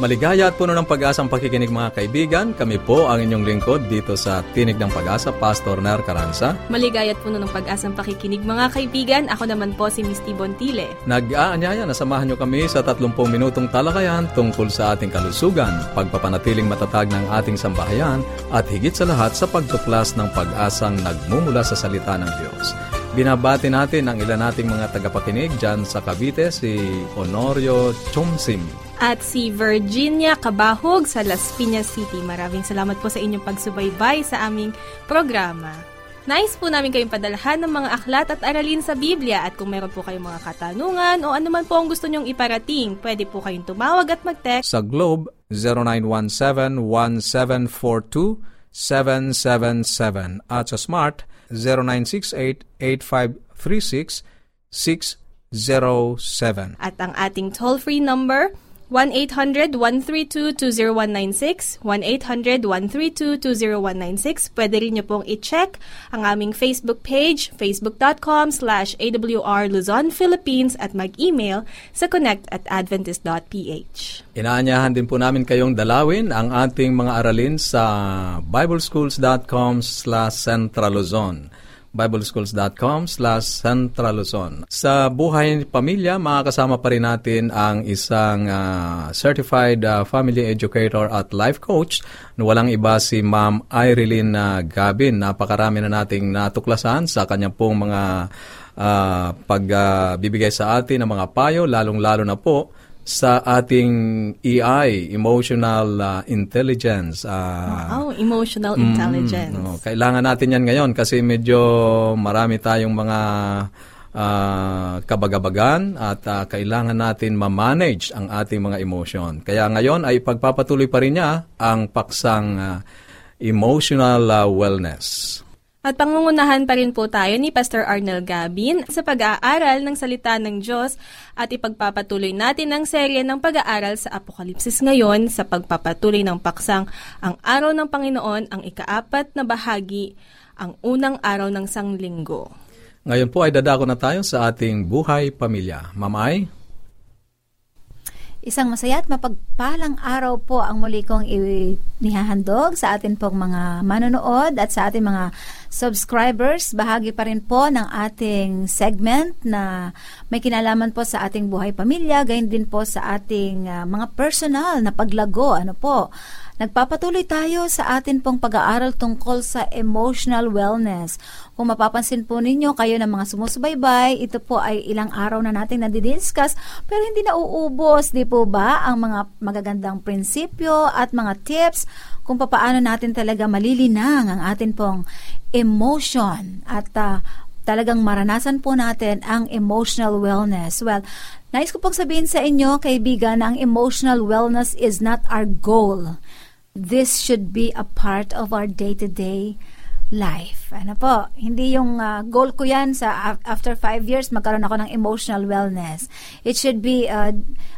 Maligaya at puno ng pag-asang pakikinig mga kaibigan. Kami po ang inyong lingkod dito sa Tinig ng Pag-asa, Pastor Ner Caranza. Maligaya at puno ng pag-asang pakikinig mga kaibigan. Ako naman po si Misty Bontile. Nag-aanyaya na samahan nyo kami sa 30 minutong talakayan tungkol sa ating kalusugan, pagpapanatiling matatag ng ating sambahayan, at higit sa lahat sa pagtuklas ng pag-asang nagmumula sa salita ng Diyos. Binabati natin ang ilan nating mga tagapakinig dyan sa Cavite, si Honorio Chomsim at si Virginia Cabahog sa Las Piñas City. Maraming salamat po sa inyong pagsubaybay sa aming programa. Nais po namin kayong padalhan ng mga aklat at aralin sa Biblia at kung meron po kayong mga katanungan o anuman po ang gusto nyong iparating, pwede po kayong tumawag at mag-text sa Globe 0917-1742-777 at sa Smart 0968-8536-607. At ang ating toll-free number 1-800-132-20196, 1-800-132-20196. Pwede rin niyo pong i-check ang aming Facebook page, facebook.com slash awr Luzon, Philippines at mag-email sa connect at adventist.ph. Inaanyahan din po namin kayong dalawin ang ating mga aralin sa bibleschools.com slash centraluzon bibleschools.com slash centraluzon. Sa buhay pamilya, makakasama pa rin natin ang isang uh, certified uh, family educator at life coach na walang iba si Ma'am Irene uh, Gabin. Napakarami na nating natuklasan sa kanyang pong mga uh, pagbibigay uh, sa atin ng mga payo, lalong-lalo na po sa ating EI, emotional uh, intelligence. Uh, wow, emotional mm, intelligence. No, kailangan natin yan ngayon kasi medyo marami tayong mga uh, kabagabagan at uh, kailangan natin ma-manage ang ating mga emotion. Kaya ngayon ay pagpapatuloy pa rin niya ang paksang uh, emotional uh, wellness. At pangungunahan pa rin po tayo ni Pastor Arnel Gabin sa pag-aaral ng salita ng Diyos at ipagpapatuloy natin ang serye ng pag-aaral sa Apokalipsis ngayon sa pagpapatuloy ng paksang Ang Araw ng Panginoon, ang ikaapat na bahagi, ang unang araw ng sanglinggo. Ngayon po ay dadako na tayo sa ating buhay pamilya. Mamay? Isang masaya at mapagpalang araw po ang muli kong inihahandog sa atin pong mga manonood at sa ating mga subscribers. Bahagi pa rin po ng ating segment na may kinalaman po sa ating buhay pamilya, gayon din po sa ating uh, mga personal na paglago. Ano po? Nagpapatuloy tayo sa atin pong pag-aaral tungkol sa emotional wellness. Kung mapapansin po ninyo, kayo ng mga sumusubaybay, ito po ay ilang araw na natin nadidiscuss, pero hindi na uubos, di po ba, ang mga magagandang prinsipyo at mga tips kung paano natin talaga malilinang ang atin pong emotion at uh, talagang maranasan po natin ang emotional wellness. Well, nais ko pong sabihin sa inyo, kaibigan, na ang emotional wellness is not our goal this should be a part of our day-to-day life. Ano po, hindi yung uh, goal ko yan sa after five years magkaroon ako ng emotional wellness. It should be uh,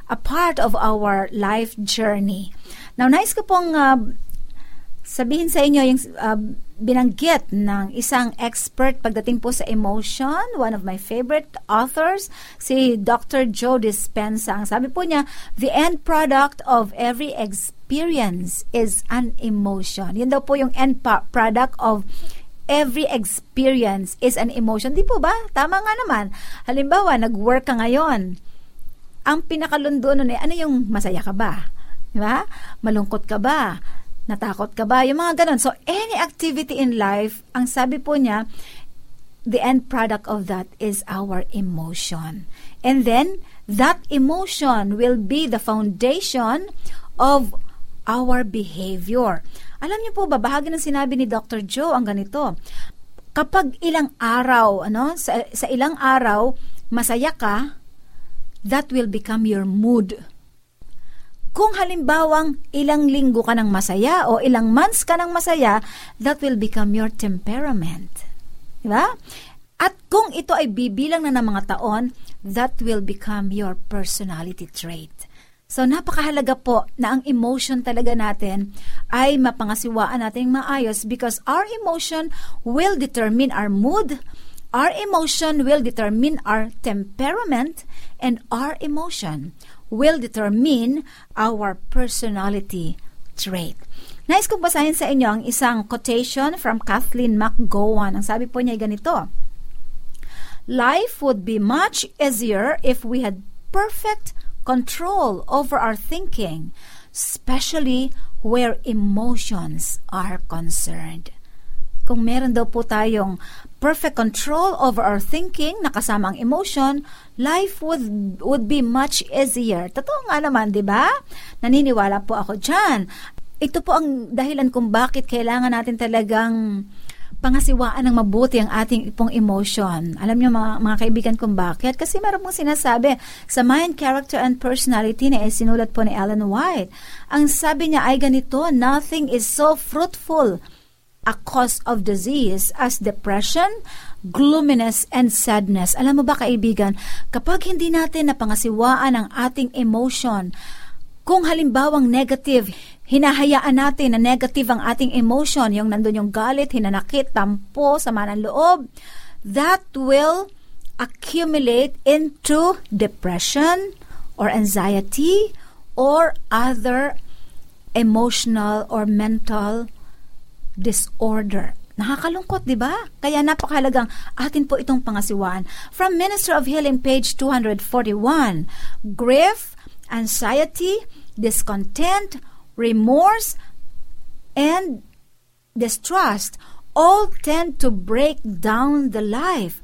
a part of our life journey. Now, nice ko pong uh, sabihin sa inyo yung uh, binanggit ng isang expert pagdating po sa emotion, one of my favorite authors, si Dr. Joe Dispenza. Ang sabi po niya, the end product of every experience is an emotion. Yun daw po yung end product of every experience is an emotion. Di po ba? Tama nga naman. Halimbawa, nag-work ka ngayon. Ang pinakalundo nun eh, ano yung masaya ka ba? Di ba? Malungkot ka ba? Natakot ka ba? Yung mga ganun. So, any activity in life, ang sabi po niya, the end product of that is our emotion. And then, that emotion will be the foundation of our behavior. Alam niyo po ba, bahagi ng sinabi ni Dr. Joe ang ganito. Kapag ilang araw, ano, sa, sa ilang araw, masaya ka, that will become your mood kung halimbawang ilang linggo ka ng masaya o ilang months ka ng masaya, that will become your temperament. Diba? At kung ito ay bibilang na ng mga taon, that will become your personality trait. So napakahalaga po na ang emotion talaga natin ay mapangasiwaan natin maayos because our emotion will determine our mood, our emotion will determine our temperament, and our emotion will determine our personality trait. Nais kong basahin sa inyo ang isang quotation from Kathleen McGowan. Ang sabi po niya ganito, Life would be much easier if we had perfect control over our thinking, especially where emotions are concerned. Kung meron daw po tayong perfect control over our thinking na kasama ang emotion, life would, would be much easier. Totoo nga naman, di ba? Naniniwala po ako dyan. Ito po ang dahilan kung bakit kailangan natin talagang pangasiwaan ng mabuti ang ating pong emotion. Alam niyo mga, mga kaibigan kung bakit? Kasi meron pong sinasabi sa Mind, Character, and Personality na sinulat po ni Ellen White. Ang sabi niya ay ganito, nothing is so fruitful a cause of disease as depression, gloominess, and sadness. Alam mo ba kaibigan, kapag hindi natin napangasiwaan ang ating emotion, kung halimbawang negative, hinahayaan natin na negative ang ating emotion, yung nandun yung galit, hinanakit, tampo, sama ng loob, that will accumulate into depression or anxiety or other emotional or mental disorder. Nakakalungkot, di ba? Kaya napakahalagang atin po itong pangasiwaan. From Minister of Healing, page 241, grief, anxiety, discontent, remorse, and distrust all tend to break down the life.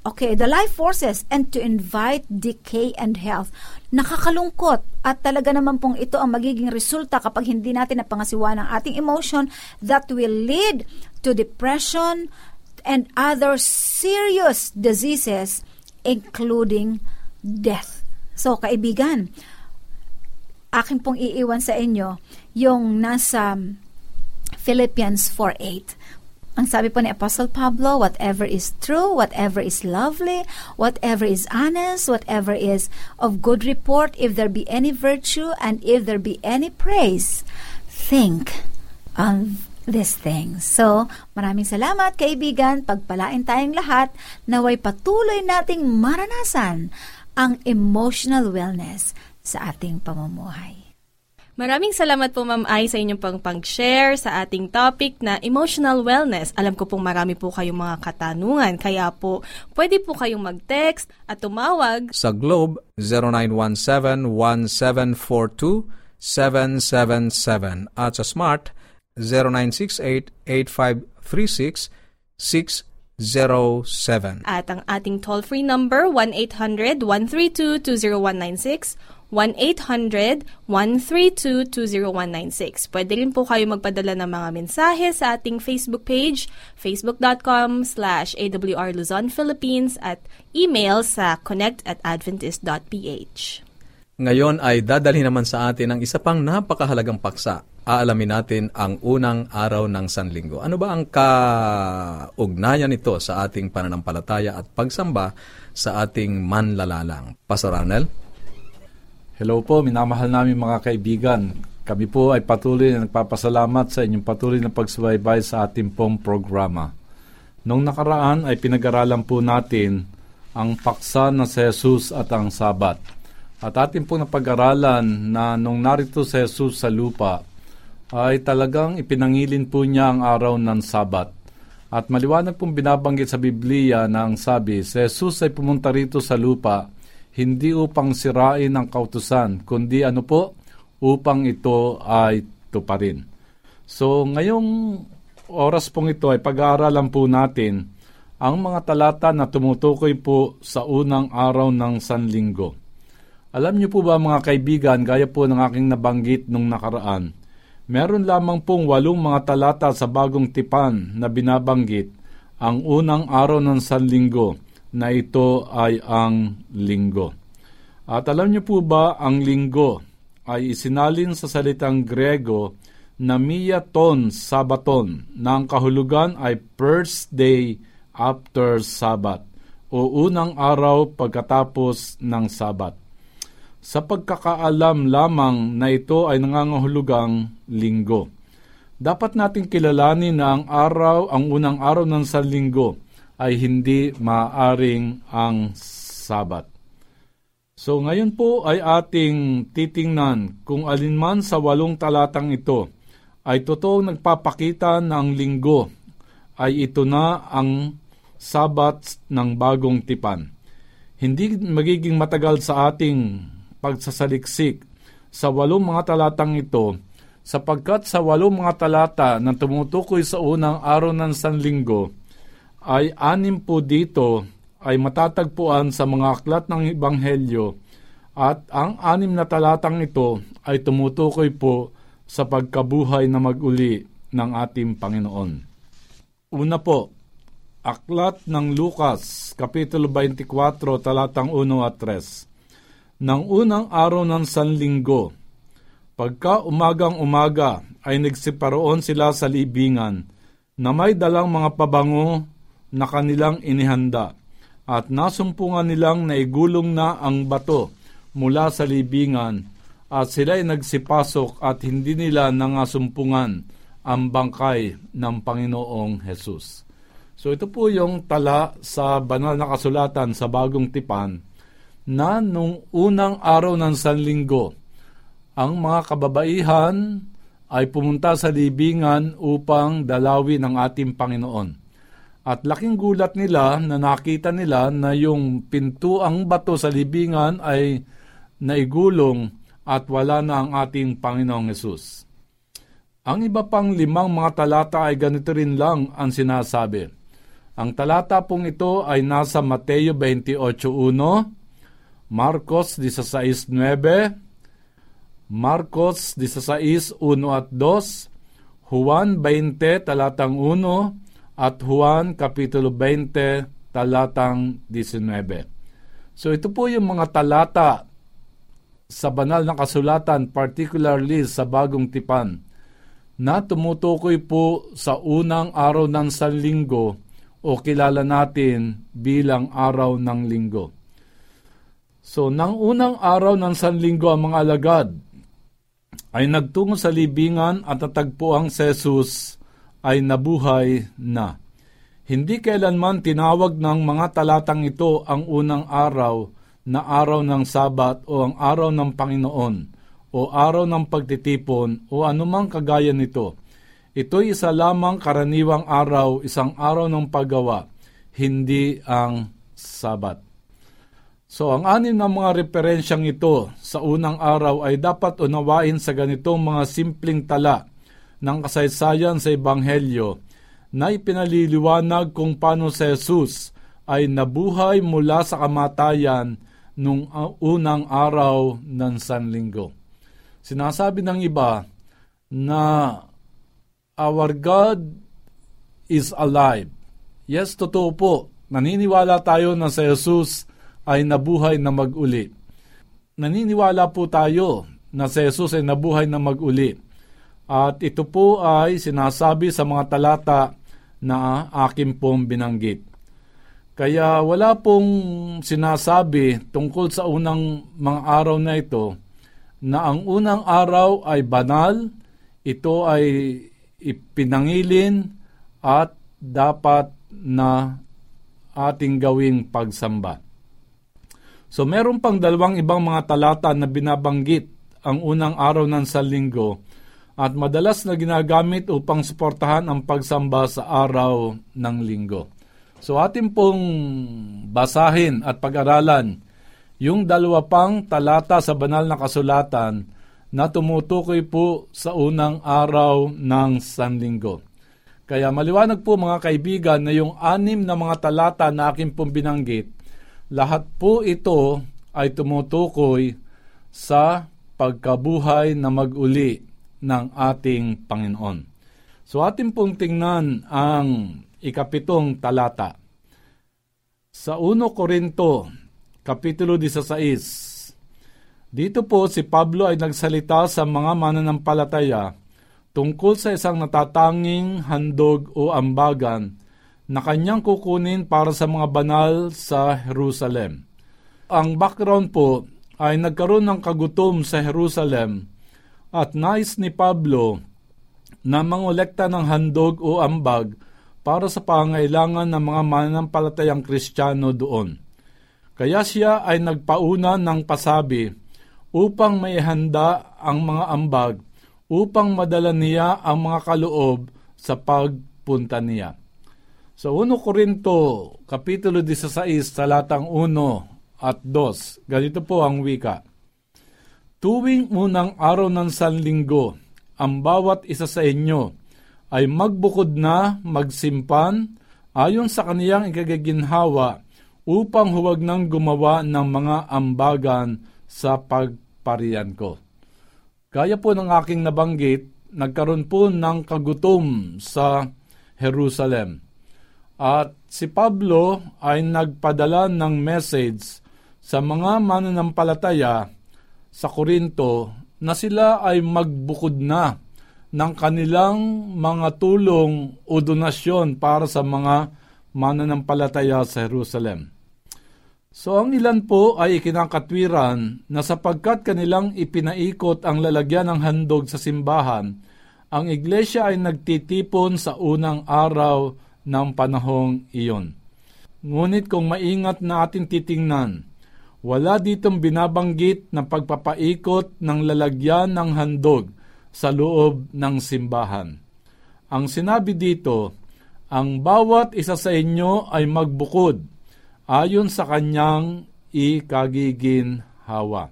Okay, the life forces and to invite decay and health. Nakakalungkot at talaga naman pong ito ang magiging resulta kapag hindi natin napangasiwaan ang ating emotion that will lead to depression and other serious diseases including death. So, kaibigan, akin pong iiwan sa inyo yung nasa Philippians 4.8. Ang sabi po ni Apostle Pablo, whatever is true, whatever is lovely, whatever is honest, whatever is of good report, if there be any virtue, and if there be any praise, think on these things. So, maraming salamat kaibigan, pagpalain tayong lahat, naway patuloy nating maranasan ang emotional wellness sa ating pamumuhay. Maraming salamat po Ma'am Ai sa inyong pang pag-share sa ating topic na emotional wellness. Alam ko pong marami po kayong mga katanungan, kaya po pwede po kayong mag-text at tumawag sa Globe 0917-1742-777 at sa Smart 0968-8536-607. At ang ating toll-free number 1-800-132-20196 1-800-132-20196. Pwede rin po kayo magpadala ng mga mensahe sa ating Facebook page, facebook.com slash awr at email sa connect at adventist.ph. Ngayon ay dadalhin naman sa atin ang isa pang napakahalagang paksa. Aalamin natin ang unang araw ng Sanlinggo. Ano ba ang kaugnayan nito sa ating pananampalataya at pagsamba sa ating manlalalang? Pastor Arnel? Hello po, minamahal namin mga kaibigan. Kami po ay patuloy na nagpapasalamat sa inyong patuloy na pagsubaybay sa ating pong programa. Noong nakaraan ay pinag-aralan po natin ang paksa na si Jesus at ang Sabat. At ating pong napag-aralan na nung narito si Jesus sa lupa, ay talagang ipinangilin po niya ang araw ng Sabat. At maliwanag pong binabanggit sa Biblia na ang sabi, si Jesus ay pumunta rito sa lupa hindi upang sirain ang kautusan, kundi ano po, upang ito ay tuparin. So, ngayong oras pong ito ay pag-aaralan po natin ang mga talata na tumutukoy po sa unang araw ng Sanlinggo. Alam niyo po ba mga kaibigan, gaya po ng aking nabanggit nung nakaraan, meron lamang pong walong mga talata sa bagong tipan na binabanggit ang unang araw ng Sanlinggo na ito ay ang linggo. At alam niyo po ba, ang linggo ay isinalin sa salitang Grego na miaton sabaton na ang kahulugan ay first day after Sabbath o unang araw pagkatapos ng Sabat. Sa pagkakaalam lamang na ito ay nangangahulugang linggo. Dapat nating kilalanin na ang araw, ang unang araw ng sanlinggo ay hindi maaring ang Sabat. So ngayon po ay ating titingnan kung alinman sa walong talatang ito ay totoong nagpapakita na ang linggo ay ito na ang sabat ng bagong tipan. Hindi magiging matagal sa ating pagsasaliksik sa walong mga talatang ito sapagkat sa walong mga talata na tumutukoy sa unang araw ng Sanlinggo ay anim po dito ay matatagpuan sa mga aklat ng Ebanghelyo at ang anim na talatang ito ay tumutukoy po sa pagkabuhay na maguli ng ating Panginoon. Una po, Aklat ng Lukas, Kapitulo 24, talatang 1 at 3. Nang unang araw ng Sanlinggo, pagka umagang umaga ay nagsiparoon sila sa libingan na may dalang mga pabango na kanilang inihanda at nasumpungan nilang naigulong na ang bato mula sa libingan at sila ay nagsipasok at hindi nila nangasumpungan ang bangkay ng Panginoong Hesus. So ito po yung tala sa banal na kasulatan sa bagong tipan na nung unang araw ng Sanlinggo, ang mga kababaihan ay pumunta sa libingan upang dalawin ang ating Panginoon. At laking gulat nila na nakita nila na yung pintuang bato sa libingan ay naigulong at wala na ang ating Panginoong Yesus. Ang iba pang limang mga talata ay ganito rin lang ang sinasabi. Ang talata pong ito ay nasa Mateo 28.1, Marcos 16.9, Marcos 16.1 at 2, Juan 20 talatang 1 at Juan Kapitulo 20 talatang 19. So ito po yung mga talata sa banal na kasulatan, particularly sa bagong tipan, na tumutukoy po sa unang araw ng sanlinggo o kilala natin bilang araw ng linggo. So, nang unang araw ng sanlinggo ang mga alagad ay nagtungo sa libingan at natagpo ang Jesus ay nabuhay na. Hindi kailanman tinawag ng mga talatang ito ang unang araw na araw ng Sabat o ang araw ng Panginoon o araw ng pagtitipon o anumang kagaya nito. Ito'y isa lamang karaniwang araw, isang araw ng paggawa, hindi ang Sabat. So ang anim na mga referensyang ito sa unang araw ay dapat unawain sa ganitong mga simpleng tala ng kasaysayan sa Ebanghelyo na ipinaliliwanag kung paano si Jesus ay nabuhay mula sa kamatayan nung unang araw ng Sanlinggo. Sinasabi ng iba na our God is alive. Yes, totoo po. Naniniwala tayo na si Jesus ay nabuhay na mag-uli. Naniniwala po tayo na si Jesus ay nabuhay na mag-uli. At ito po ay sinasabi sa mga talata na akin pong binanggit. Kaya wala pong sinasabi tungkol sa unang mga araw na ito na ang unang araw ay banal, ito ay ipinangilin at dapat na ating gawing pagsamba. So meron pang dalawang ibang mga talata na binabanggit ang unang araw ng salinggo at madalas na ginagamit upang suportahan ang pagsamba sa araw ng linggo. So atin pong basahin at pag-aralan yung dalawa pang talata sa banal na kasulatan na tumutukoy po sa unang araw ng Sanlinggo. Kaya maliwanag po mga kaibigan na yung anim na mga talata na akin pong binanggit, lahat po ito ay tumutukoy sa pagkabuhay na maguli ng ating Panginoon. So atin pong tingnan ang ikapitong talata. Sa 1 Korinto, Kapitulo 16, Dito po si Pablo ay nagsalita sa mga mananampalataya tungkol sa isang natatanging handog o ambagan na kanyang kukunin para sa mga banal sa Jerusalem. Ang background po ay nagkaroon ng kagutom sa Jerusalem at nais ni Pablo na mangolekta ng handog o ambag para sa pangailangan ng mga mananampalatayang kristyano doon. Kaya siya ay nagpauna ng pasabi upang maihanda ang mga ambag upang madala niya ang mga kaloob sa pagpunta niya. Sa 1 Korinto, Kapitulo 16, talatang 1 at 2, ganito po ang wika. Tuwing unang araw ng sanlinggo, ang bawat isa sa inyo ay magbukod na magsimpan ayon sa kaniyang ikagaginhawa upang huwag nang gumawa ng mga ambagan sa pagparian ko. Gaya po ng aking nabanggit, nagkaroon po ng kagutom sa Jerusalem. At si Pablo ay nagpadala ng message sa mga mananampalataya sa Korinto na sila ay magbukod na ng kanilang mga tulong o donasyon para sa mga mananampalataya sa Jerusalem. So ang ilan po ay ikinakatwiran na sapagkat kanilang ipinaikot ang lalagyan ng handog sa simbahan, ang iglesia ay nagtitipon sa unang araw ng panahong iyon. Ngunit kung maingat na ating titingnan, wala ditong binabanggit na pagpapaikot ng lalagyan ng handog sa loob ng simbahan. Ang sinabi dito, ang bawat isa sa inyo ay magbukod ayon sa kanyang ikagiginhawa.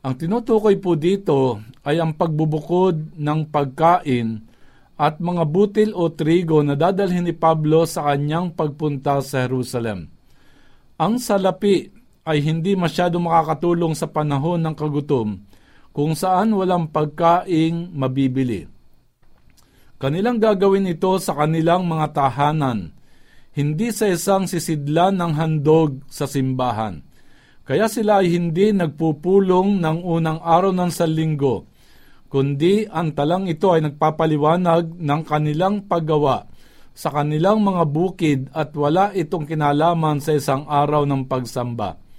Ang tinutukoy po dito ay ang pagbubukod ng pagkain at mga butil o trigo na dadalhin ni Pablo sa kanyang pagpunta sa Jerusalem. Ang salapi ay hindi masyado makakatulong sa panahon ng kagutom kung saan walang pagkaing mabibili. Kanilang gagawin ito sa kanilang mga tahanan, hindi sa isang sisidlan ng handog sa simbahan. Kaya sila ay hindi nagpupulong ng unang araw ng salinggo, kundi ang talang ito ay nagpapaliwanag ng kanilang paggawa sa kanilang mga bukid at wala itong kinalaman sa isang araw ng pagsamba.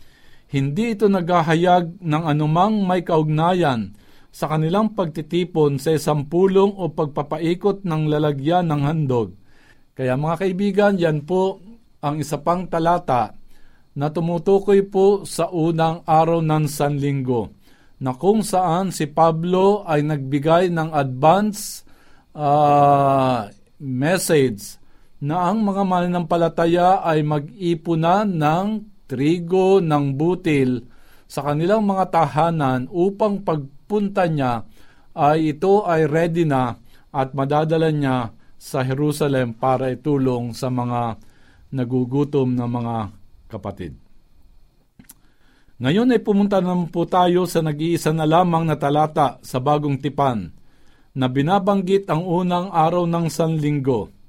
Hindi ito naghahayag ng anumang may kaugnayan sa kanilang pagtitipon sa isang o pagpapaikot ng lalagyan ng handog. Kaya mga kaibigan, yan po ang isa pang talata na tumutukoy po sa unang araw ng Sanlinggo na kung saan si Pablo ay nagbigay ng advance uh, message na ang mga mananampalataya ay mag-ipunan ng trigo ng butil sa kanilang mga tahanan upang pagpunta niya ay ito ay ready na at madadala niya sa Jerusalem para itulong sa mga nagugutom na mga kapatid. Ngayon ay pumunta naman po tayo sa nag-iisa na lamang na talata sa bagong tipan na binabanggit ang unang araw ng Sanlinggo.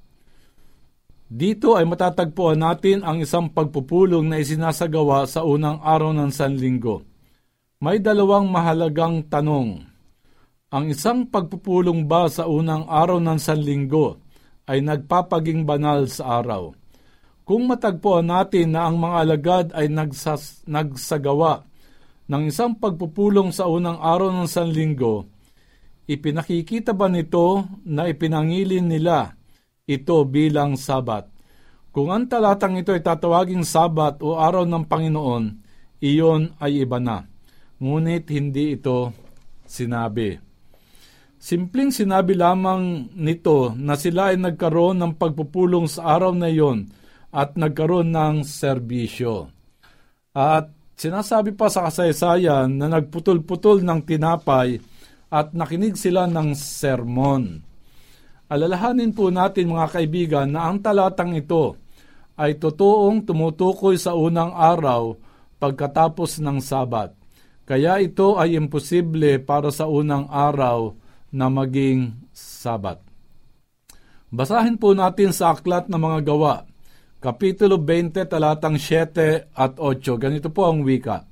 Dito ay matatagpuan natin ang isang pagpupulong na isinasagawa sa unang araw ng Sanlinggo. May dalawang mahalagang tanong. Ang isang pagpupulong ba sa unang araw ng Sanlinggo ay nagpapaging banal sa araw? Kung matagpuan natin na ang mga alagad ay nagsas, nagsagawa ng isang pagpupulong sa unang araw ng Sanlinggo, ipinakikita ba nito na ipinangilin nila ito bilang sabat? Kung ang talatang ito ay tatawaging sabat o araw ng Panginoon, iyon ay iba na. Ngunit hindi ito sinabi. Simpleng sinabi lamang nito na sila ay nagkaroon ng pagpupulong sa araw na iyon at nagkaroon ng serbisyo. At sinasabi pa sa kasaysayan na nagputol-putol ng tinapay at nakinig sila ng sermon. Alalahanin po natin mga kaibigan na ang talatang ito ay totoong tumutukoy sa unang araw pagkatapos ng sabat. Kaya ito ay imposible para sa unang araw na maging sabat. Basahin po natin sa aklat ng mga gawa, Kapitulo 20, talatang 7 at 8. Ganito po ang wika.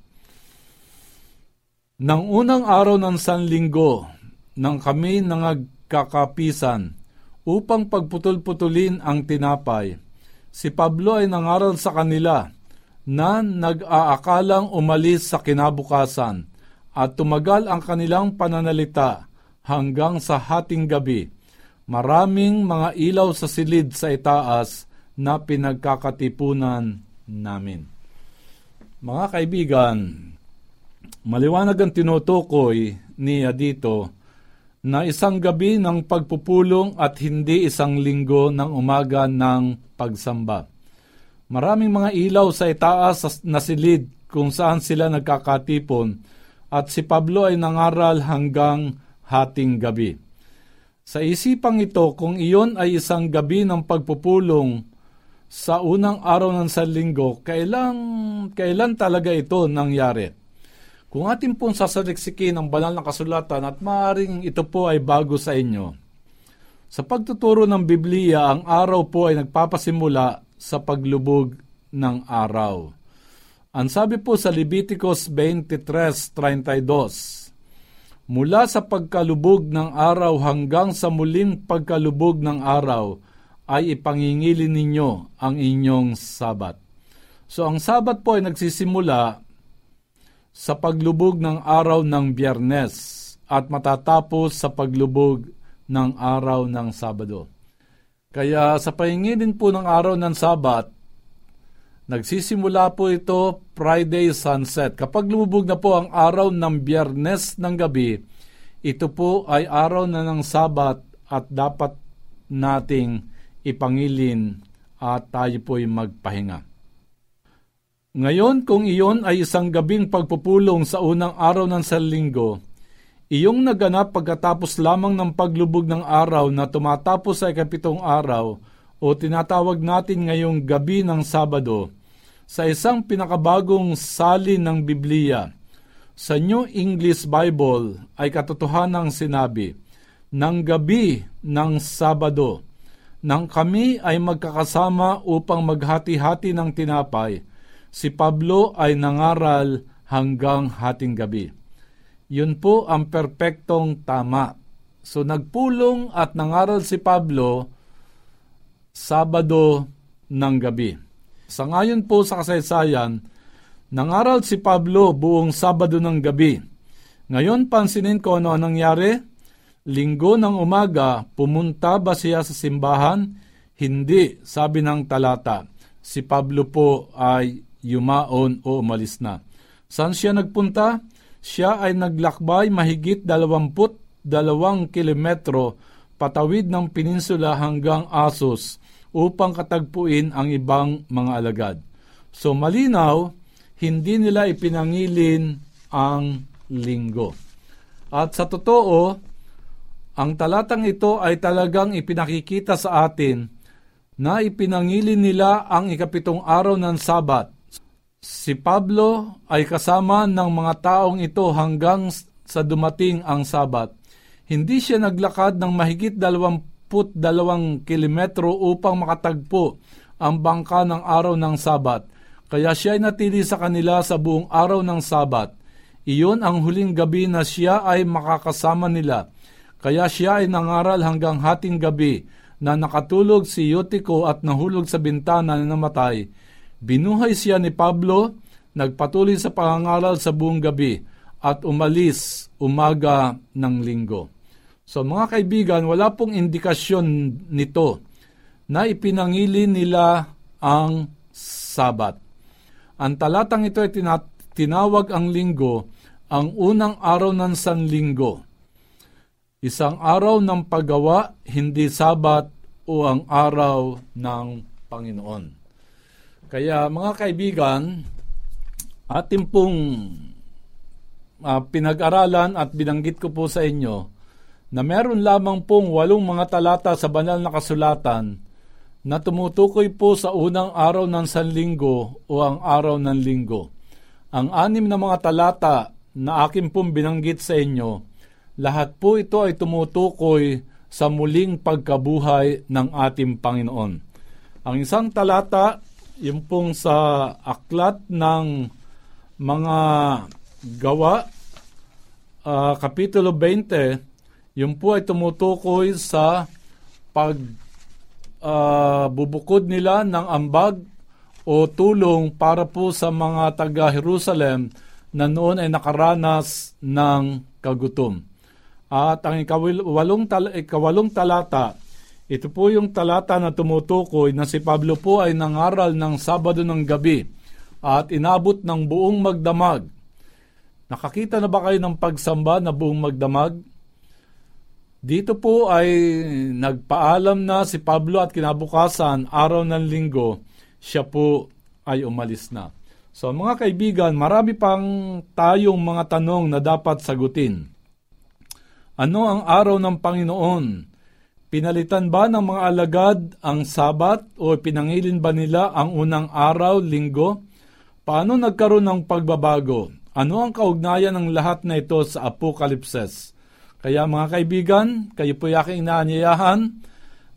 Nang unang araw ng Sanlinggo, nang kami nangagkakapisan upang pagputol-putulin ang tinapay, si Pablo ay nangaral sa kanila na nag-aakalang umalis sa kinabukasan at tumagal ang kanilang pananalita hanggang sa hating gabi. Maraming mga ilaw sa silid sa itaas na pinagkakatipunan namin. Mga kaibigan, maliwanag ang tinutukoy niya dito na isang gabi ng pagpupulong at hindi isang linggo ng umaga ng pagsamba. Maraming mga ilaw sa itaas na silid kung saan sila nagkakatipon at si Pablo ay nangaral hanggang hating gabi. Sa isipang ito, kung iyon ay isang gabi ng pagpupulong sa unang araw ng salinggo, kailan, kailan talaga ito nangyari? Kung atin pong sasaliksikin ang banal na kasulatan at maaaring ito po ay bago sa inyo, sa pagtuturo ng Biblia, ang araw po ay nagpapasimula sa paglubog ng araw. Ang sabi po sa Leviticus 23.32, Mula sa pagkalubog ng araw hanggang sa muling pagkalubog ng araw, ay ipangingili ninyo ang inyong sabat. So ang sabat po ay nagsisimula sa paglubog ng araw ng biyernes at matatapos sa paglubog ng araw ng Sabado. Kaya sa pahingilin po ng araw ng Sabat, nagsisimula po ito Friday sunset. Kapag lumubog na po ang araw ng biyernes ng gabi, ito po ay araw na ng Sabat at dapat nating ipangilin at tayo po'y magpahinga. Ngayon, kung iyon ay isang gabing pagpupulong sa unang araw ng salinggo, Iyong naganap pagkatapos lamang ng paglubog ng araw na tumatapos sa ikapitong araw o tinatawag natin ngayong gabi ng Sabado sa isang pinakabagong salin ng Biblia. Sa New English Bible ay katotohanang sinabi, Nang gabi ng Sabado, nang kami ay magkakasama upang maghati-hati ng tinapay, si Pablo ay nangaral hanggang hating gabi. Yun po ang perpektong tama. So nagpulong at nangaral si Pablo Sabado ng gabi. Sa ngayon po sa kasaysayan, nangaral si Pablo buong Sabado ng gabi. Ngayon pansinin ko ano nangyari. Linggo ng umaga, pumunta ba siya sa simbahan? Hindi, sabi ng talata. Si Pablo po ay yumaon o umalis na. Saan siya nagpunta? siya ay naglakbay mahigit 22 kilometro patawid ng peninsula hanggang Asos upang katagpuin ang ibang mga alagad. So malinaw, hindi nila ipinangilin ang linggo. At sa totoo, ang talatang ito ay talagang ipinakikita sa atin na ipinangilin nila ang ikapitong araw ng Sabat Si Pablo ay kasama ng mga taong ito hanggang sa dumating ang Sabat. Hindi siya naglakad ng mahigit 22 kilometro upang makatagpo ang bangka ng araw ng Sabat. Kaya siya ay natili sa kanila sa buong araw ng Sabat. Iyon ang huling gabi na siya ay makakasama nila. Kaya siya ay nangaral hanggang hating gabi na nakatulog si Yotiko at nahulog sa bintana na namatay Binuhay siya ni Pablo, nagpatuloy sa pangangaral sa buong gabi at umalis umaga ng linggo. So mga kaibigan, wala pong indikasyon nito na ipinangili nila ang Sabat. Ang talatang ito ay tinawag ang linggo ang unang araw ng sanlinggo. Isang araw ng paggawa, hindi Sabat o ang araw ng Panginoon. Kaya mga kaibigan, ating pong uh, pinag-aralan at binanggit ko po sa inyo na meron lamang pong walong mga talata sa banal na kasulatan na tumutukoy po sa unang araw ng sanlinggo o ang araw ng linggo. Ang anim na mga talata na akin pong binanggit sa inyo, lahat po ito ay tumutukoy sa muling pagkabuhay ng ating Panginoon. Ang isang talata yung pong sa aklat ng mga gawa, uh, Kapitulo 20, yun po ay tumutukoy sa pag uh, bubukod nila ng ambag o tulong para po sa mga taga-Jerusalem na noon ay nakaranas ng kagutom. At ang ikawalong, tal- ikawalong talata, ito po yung talata na tumutukoy na si Pablo po ay nangaral ng Sabado ng gabi at inabot ng buong magdamag. Nakakita na ba kayo ng pagsamba na buong magdamag? Dito po ay nagpaalam na si Pablo at kinabukasan, araw ng linggo, siya po ay umalis na. So mga kaibigan, marami pang tayong mga tanong na dapat sagutin. Ano ang araw ng Panginoon? Pinalitan ba ng mga alagad ang sabat o pinangilin ba nila ang unang araw, linggo? Paano nagkaroon ng pagbabago? Ano ang kaugnayan ng lahat na ito sa Apokalipses? Kaya mga kaibigan, kayo po aking inaanyayahan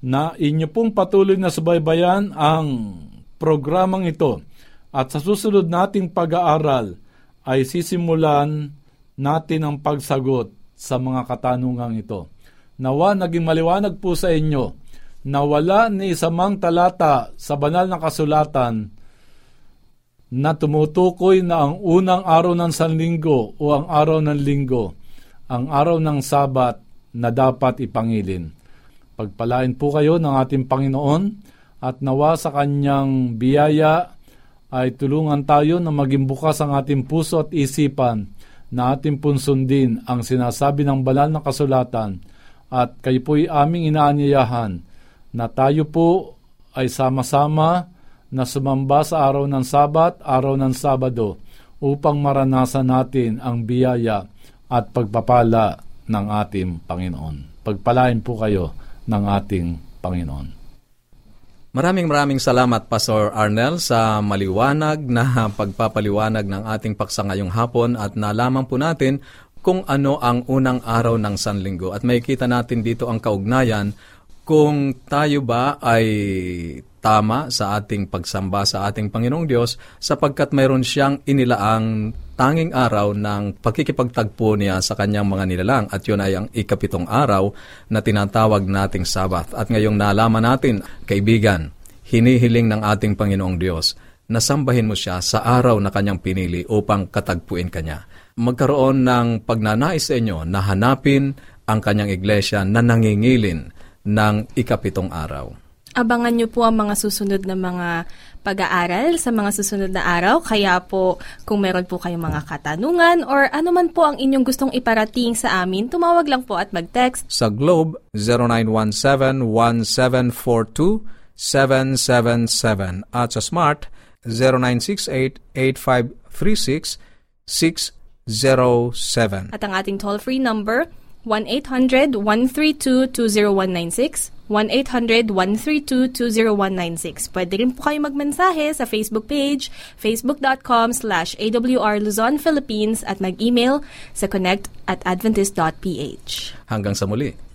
na inyo pong patuloy na subaybayan ang programang ito. At sa susunod nating pag-aaral ay sisimulan natin ang pagsagot sa mga katanungang ito. Nawa naging maliwanag po sa inyo na wala ni isamang talata sa banal na kasulatan na tumutukoy na ang unang araw ng sanlinggo o ang araw ng linggo ang araw ng Sabat na dapat ipangilin. Pagpalain po kayo ng ating Panginoon at nawa sa kanyang biyaya ay tulungan tayo na maging bukas ang ating puso at isipan na ating punsundin ang sinasabi ng banal na kasulatan at kayo po'y aming inaanyayahan na tayo po ay sama-sama na sumamba sa araw ng Sabat, araw ng Sabado upang maranasan natin ang biyaya at pagpapala ng ating Panginoon. Pagpalain po kayo ng ating Panginoon. Maraming maraming salamat Pastor Arnel sa maliwanag na pagpapaliwanag ng ating paksa ngayong hapon at nalaman po natin kung ano ang unang araw ng Sanlinggo. At makikita natin dito ang kaugnayan kung tayo ba ay tama sa ating pagsamba sa ating Panginoong Diyos sapagkat mayroon siyang inilaang tanging araw ng pagkikipagtagpo niya sa kanyang mga nilalang at yun ay ang ikapitong araw na tinatawag nating Sabat. At ngayong nalaman natin, kaibigan, hinihiling ng ating Panginoong Diyos na sambahin mo siya sa araw na kanyang pinili upang katagpuin kanya. Magkaroon ng pagnanais sa inyo na hanapin ang kanyang iglesia na nangingilin ng ikapitong araw. Abangan nyo po ang mga susunod na mga pag-aaral sa mga susunod na araw. Kaya po, kung meron po kayong mga katanungan or ano man po ang inyong gustong iparating sa amin, tumawag lang po at mag-text. Sa Globe, 0917-1742-777 at sa Smart, 0968-8536-607. At ang ating toll-free number, 1-800-132-20196, 1-800-132-20196. Pwede rin po kayo magmensahe sa Facebook page, facebook.com slash awr Luzon, Philippines at mag-email sa connect at adventist.ph. Hanggang sa muli.